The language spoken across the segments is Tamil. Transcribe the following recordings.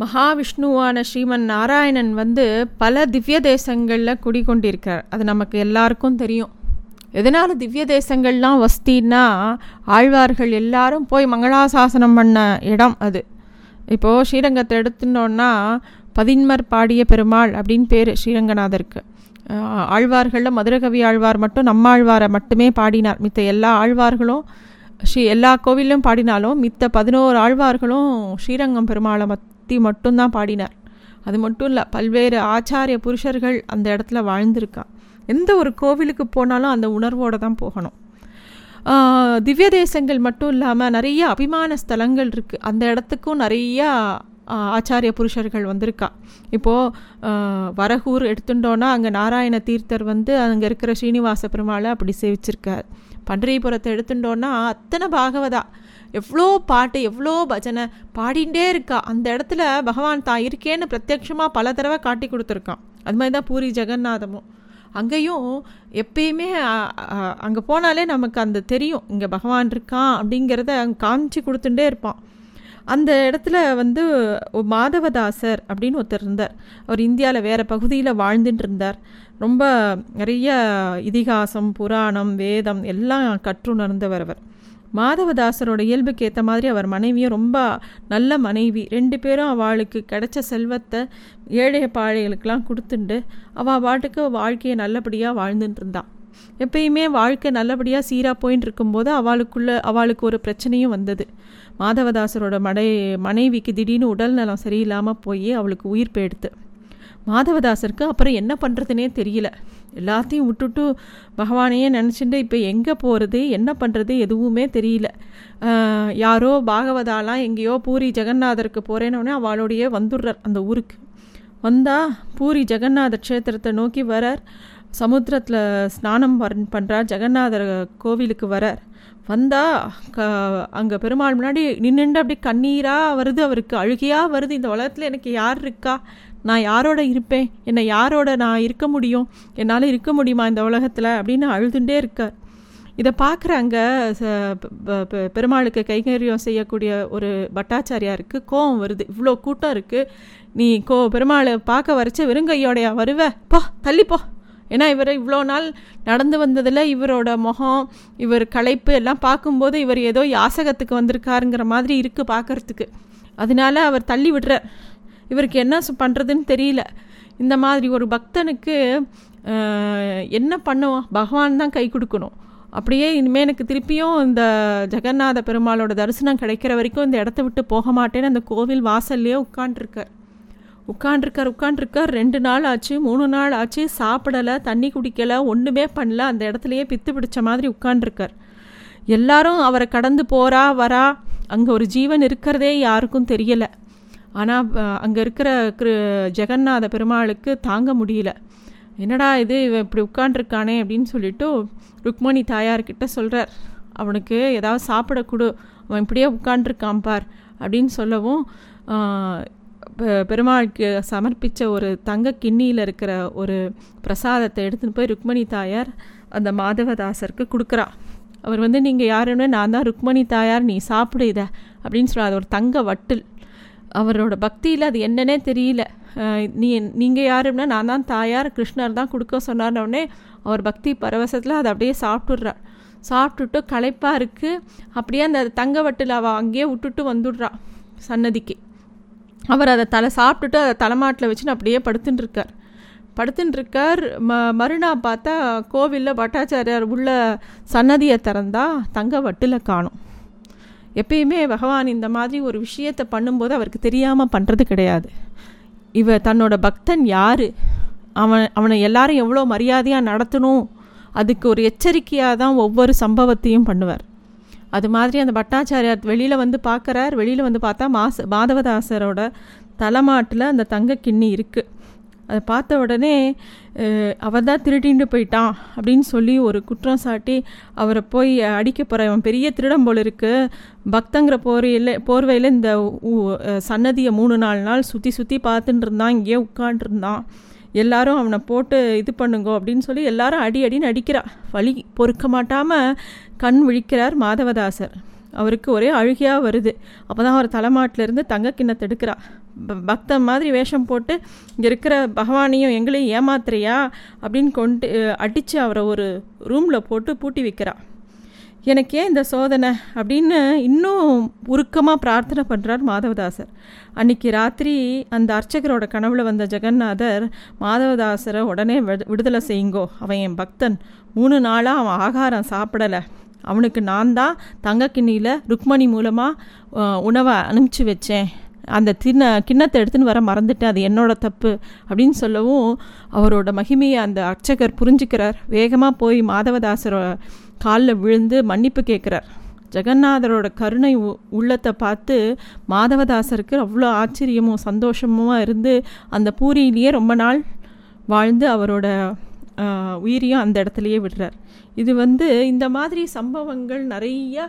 மகாவிஷ்ணுவான ஸ்ரீமன் நாராயணன் வந்து பல திவ்ய தேசங்களில் குடிகொண்டிருக்கார் அது நமக்கு எல்லாருக்கும் தெரியும். எதனால் திவ்ய தேசங்கள்லாம் வஸ்தின்னா ஆழ்வார்கள் எல்லாரும் போய் மங்களாசாசனம் பண்ண இடம் அது. இப்போது ஸ்ரீரங்கத்தை எடுத்துட்டோன்னா பதின்மர் பாடிய பெருமாள் அப்படின்னு பேர் ஸ்ரீரங்கநாதருக்கு. ஆழ்வார்களில் மதுரகவி ஆழ்வார் மட்டும் நம்ம ஆழ்வாரை மட்டுமே பாடினார். மித்த எல்லா ஆழ்வார்களும் ஸ்ரீ எல்லா கோவிலும் பாடினாலும் மித்த பதினோரு ஆழ்வார்களும் ஸ்ரீரங்கம் பெருமாளை மத் பற்றி மட்டும்தான் பாடினார். அது மட்டும் இல்லை பல்வேறு ஆச்சாரிய புருஷர்கள் அந்த இடத்துல வாழ்ந்திருக்கா. எந்த ஒரு கோவிலுக்கு போனாலும் அந்த உணர்வோடு தான் போகணும். திவ்ய தேசங்கள் மட்டும் இல்லாமல் நிறைய அபிமான ஸ்தலங்கள் இருக்குது அந்த இடத்துக்கும் நிறையா ஆச்சாரிய புருஷர்கள் வந்திருக்கா. இப்போது வரகூர் எடுத்துட்டோன்னா அங்கே நாராயண தீர்த்தர் வந்து அங்கே இருக்கிற ஸ்ரீனிவாச பெருமாளை அப்படி சேவிச்சிருக்கார். பண்டரிபுரத்தை எடுத்துட்டோன்னா அத்தனை பாகவதா. எவ்வளோ பாட்டு எவ்வளோ பஜனை பாடிண்டே இருக்கா. அந்த இடத்துல பகவான் தான் இருக்கேன்னு பிரத்யட்சமாக பல தடவை காட்டி கொடுத்துருக்கான். அது மாதிரி தான் பூரி ஜெகநாதமும். அங்கேயும் எப்பயுமே அங்கே போனாலே நமக்கு அந்த தெரியும். இங்கே பகவான் இருக்கான் அப்படிங்கிறத அங்கே காமிச்சு கொடுத்துட்டே இருப்பான். அந்த இடத்துல வந்து மாதவதாசர் அப்படின்னு ஒருத்தர் இருந்தார். அவர் இந்தியாவில் வேறு பகுதியில் வாழ்ந்துட்டு இருந்தார். ரொம்ப நிறைய இதிகாசம் புராணம் வேதம் எல்லாம் கற்றுணர்ந்தவர் அவர். மாதவதாசரோட இயல்புக்கு ஏற்ற மாதிரி அவர் மனைவியும் ரொம்ப நல்ல மனைவி. ரெண்டு பேரும் அவளுக்கு கிடைச்ச செல்வத்தை ஏழை பாழைகளுக்கெல்லாம் கொடுத்துண்டு அவள் பாட்டுக்கு வாழ்க்கையை நல்லபடியாக வாழ்ந்துட்டு இருந்தான் எப்பயுமே வாழ்க்கை நல்லபடியாக சீராக போயின்னு இருக்கும்போது அவளுக்குள்ள அவளுக்கு ஒரு பிரச்சனையும் வந்தது. மாதவதாசரோட மடை மனைவிக்கு திடீர்னு உடல் நலம் சரியில்லாமல் போய் அவளுக்கு உயிர் போயிடுத்து. மாதவதாசருக்கு அப்புறம் என்ன பண்ணுறதுனே தெரியல. எல்லாத்தையும் விட்டுட்டு பகவானையே நினச்சிட்டு இப்போ எங்கே போகிறது என்ன பண்ணுறது எதுவுமே தெரியல. யாரோ பாகவதாலாம் எங்கேயோ பூரி ஜெகநாதருக்கு போகிறேன்னொடனே அவளோடையே வந்துடுறார் அந்த ஊருக்கு. வந்தால் பூரி ஜெகநாத க்ஷேத்திரத்தை நோக்கி வரார். சமுத்திரத்தில் ஸ்நானம் பண்- பண்றார். ஜெகநாதர் கோவிலுக்கு வரார். வந்தால் க அங்கே பெருமாள் முன்னாடி நின்றுண்டு அப்படியே கண்ணீராக வருது அவருக்கு. அழுகையாக வருது. இந்த உலகத்தில் எனக்கு யார் இருக்கா? நான் யாரோட இருப்பேன்? என்னை யாரோட நான் இருக்க முடியும்? என்னால் இருக்க முடியுமா இந்த உலகத்தில்? அப்படின்னு அழுதுண்டே இருக்கார். இதை பார்க்குறாங்க பெருமாளுக்கு கைங்கரியம் செய்யக்கூடிய ஒரு பட்டாச்சாரியாருக்கு கோவம் வருது. இவ்வளோ கூட்டம் இருக்குது நீ கோ பெருமாளை பார்க்க வரைச்ச வெறுங்கையோடையா வருவ? போ தள்ளிப்போ ஏன்னா இவர் இவ்வளோ நாள் நடந்து வந்ததில் இவரோட முகம் இவர் களைப்பு எல்லாம் பார்க்கும்போது இவர் ஏதோ யாசகத்துக்கு வந்திருக்காருங்கிற மாதிரி இருக்குது பார்க்குறதுக்கு. அதனால அவர் தள்ளி விடுறார். இவருக்கு என்ன பண்ணுறதுன்னு தெரியல. இந்த மாதிரி ஒரு பக்தனுக்கு என்ன பண்ணுவோம் பகவான் தான் கை கொடுக்கணும். அப்படியே இனிமேல் எனக்கு திருப்பியும் இந்த ஜெகநாத பெருமாளோட தரிசனம் கிடைக்கிற வரைக்கும் இந்த இடத்த விட்டு போக மாட்டேன்னு அந்த கோவில் வாசல்லையே உட்காண்ட்ருக்கார் உட்காண்ட்ருக்கார் உட்காண்ட்ருக்கார் ரெண்டு நாள் ஆச்சு மூணு நாள் ஆச்சு சாப்பிடலை தண்ணி குடிக்கலை ஒன்றுமே பண்ணல. அந்த இடத்துலையே பித்து பிடிச்ச மாதிரி உட்காண்ட்ருக்கார் எல்லாரும் அவரை கடந்து போகிறா வரா அங்கே ஒரு ஜீவன் இருக்கிறதே யாருக்கும் தெரியலை. ஆனால் அங்கே இருக்கிற கிரு ஜெகநாத பெருமாளுக்கு தாங்க முடியல. என்னடா இது இவன் இப்படி உட்காண்ட்ருக்கானே அப்படின்னு சொல்லிட்டு ருக்மணி தாயார்கிட்ட சொல்கிறார் அவனுக்கு ஏதாவது சாப்பிட கொடு அவன் இப்படியே உட்காண்ட்ருக்கான் பார் அப்படின்னு சொல்லவும் பெருமாளுக்கு சமர்ப்பித்த ஒரு தங்க கிண்ணியில் இருக்கிற ஒரு பிரசாதத்தை எடுத்துன்னு போய் ருக்மணி தாயார் அந்த மாதவதாசருக்கு கொடுக்குறா. அவர் வந்து நீங்கள் யாருன்னு நான் தான் ருக்மணி தாயார் நீ சாப்பிடு இதை அப்படின்னு சொல்ல அது ஒரு தங்க வட்டில். அவரோட பக்தியில் அது என்னன்னே தெரியல. நீ நீங்கள் யாருன்னா நான் தான் தாயார் கிருஷ்ணர் தான் கொடுக்க சொன்னார்னோடனே அவர் பக்தி பரவசத்தில் அதை அப்படியே சாப்பிட்டுடுறார். சாப்பிட்டுட்டு களைப்பாக இருக்குது அப்படியே அந்த தங்க வட்டில் அவள் அங்கேயே விட்டுட்டு வந்துடுறா சன்னதிக்கு. அவர் அதை தலை சாப்பிட்டுட்டு அதை தலைமாட்டில் வச்சுன்னு அப்படியே படுத்துன்னு இருக்கார் ம மறுநாள் பார்த்தா கோவிலில் பட்டாச்சாரியார் உள்ள சன்னதியை திறந்தா தங்க வட்டில் காணும். எப்பயுமே பகவான் இந்த மாதிரி ஒரு விஷயத்தை பண்ணும்போது அவருக்கு தெரியாமல் பண்ணுறது கிடையாது. இவ தன்னோட பக்தன் யார்? அவன் அவனை எல்லாரும் எவ்வளோ மரியாதையாக நடத்தணும்? அதுக்கு ஒரு எச்சரிக்கையாக தான் ஒவ்வொரு சம்பவத்தையும் பண்ணுவார். அது மாதிரி அந்த பட்டாச்சாரியார் வெளியில் வந்து பார்க்குறார். வெளியில் வந்து பார்த்தா மாச மாதவதாசரோட தலைமாட்டில் அந்த தங்க கிண்ணி இருக்குது அதை பார்த்த உடனே அவன் தான் திருடிண்டு போயிட்டான் அப்படின்னு சொல்லி ஒரு குற்றம் சாட்டி அவரை போய் அடிக்க போகிற அவன் பெரிய திருடம் போல் இருக்குது பக்தங்கிற போர்வையில் போர்வையில் இந்த சன்னதியை மூணு நாலு நாள் சுற்றி சுற்றி பார்த்துட்டு இருந்தான் இங்கேயே உட்காண்ட்ருந்தான் எல்லாரும் அவனை போட்டு இது பண்ணுங்கோ அப்படின்னு சொல்லி எல்லாரும் அடி அடின்னு அடிக்கிறா. வலி பொறுக்க மாட்டாமல் கண் விழிக்கிறார் மாதவதாசர். அவருக்கு ஒரே அழுகையாக வருது. அப்போ தான் அவர் தலைமாட்டிலேருந்து தங்க கிண்ணத்தை எடுக்கிறா பக்தன் மாதிரி வேஷம் போட்டு இங்கே இருக்கிற பகவானையும் எங்களையும் ஏமாத்துறியா? அப்படின்னு கொண்டு அடித்து அவரை ஒரு ரூமில் போட்டு பூட்டி வைக்கிறா. எனக்கு ஏன் இந்த சோதனை? அப்படின்னு இன்னும் உருக்கமாக பிரார்த்தனை பண்ணுறார் மாதவதாசர். அன்றைக்கி ராத்திரி அந்த அர்ச்சகரோட கனவுல வந்த ஜெகநாதர் மாதவதாசரை உடனே விடுதலை செய்யுங்கோ. அவன் என் பக்தன். மூணு நாளாக அவன் ஆகாரம் சாப்பிடலை. அவனுக்கு நான் தான் தங்கக்கிண்ணியில் ருக்மணி மூலமாக உணவை அனுப்பிச்சி வச்சேன். அந்த தின்ன கிண்ணத்தை எடுத்துன்னு வர மறந்துட்டேன். அது என்னோட தப்பு அப்படின்னு சொல்லவும் அவரோட மகிமையை அந்த அர்ச்சகர் புரிஞ்சுக்கிறார். வேகமாக போய் மாதவதாசரோட காலில் விழுந்து மன்னிப்பு கேட்குறார். ஜெகநாதரோட கருணை உள்ளத்தை பார்த்து மாதவதாசருக்கு அவ்வளோ ஆச்சரியமும் சந்தோஷமும் இருந்து அந்த பூரியிலேயே ரொம்ப நாள் வாழ்ந்து அவரோட உயிரியும் அந்த இடத்துலையே விடுறார். இது வந்து இந்த மாதிரி சம்பவங்கள் நிறைய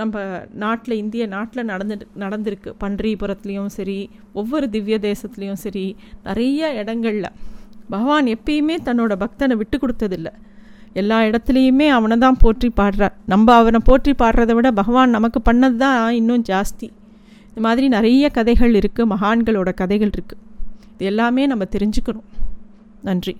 நம்ம நாட்டில் இந்திய நாட்டில் நடந்து நடந்திருக்கு. பன்றிபுரத்துலேயும் சரி ஒவ்வொரு திவ்ய தேசத்துலேயும் சரி நிறைய இடங்களில். பகவான் எப்பயுமே தன்னோட பக்தனை விட்டு கொடுத்ததில்லை. எல்லா இடத்துலையுமே அவனை தான் போற்றி பாடுறார். நம்ம அவனை போற்றி பாடுறதை விட பகவான் நமக்கு பண்ணது தான் இன்னும் ஜாஸ்தி. இந்த மாதிரி நிறைய கதைகள் இருக்குது மகான்களோட கதைகள் இருக்குது இது எல்லாமே நம்ம தெரிஞ்சுக்கணும். நன்றி.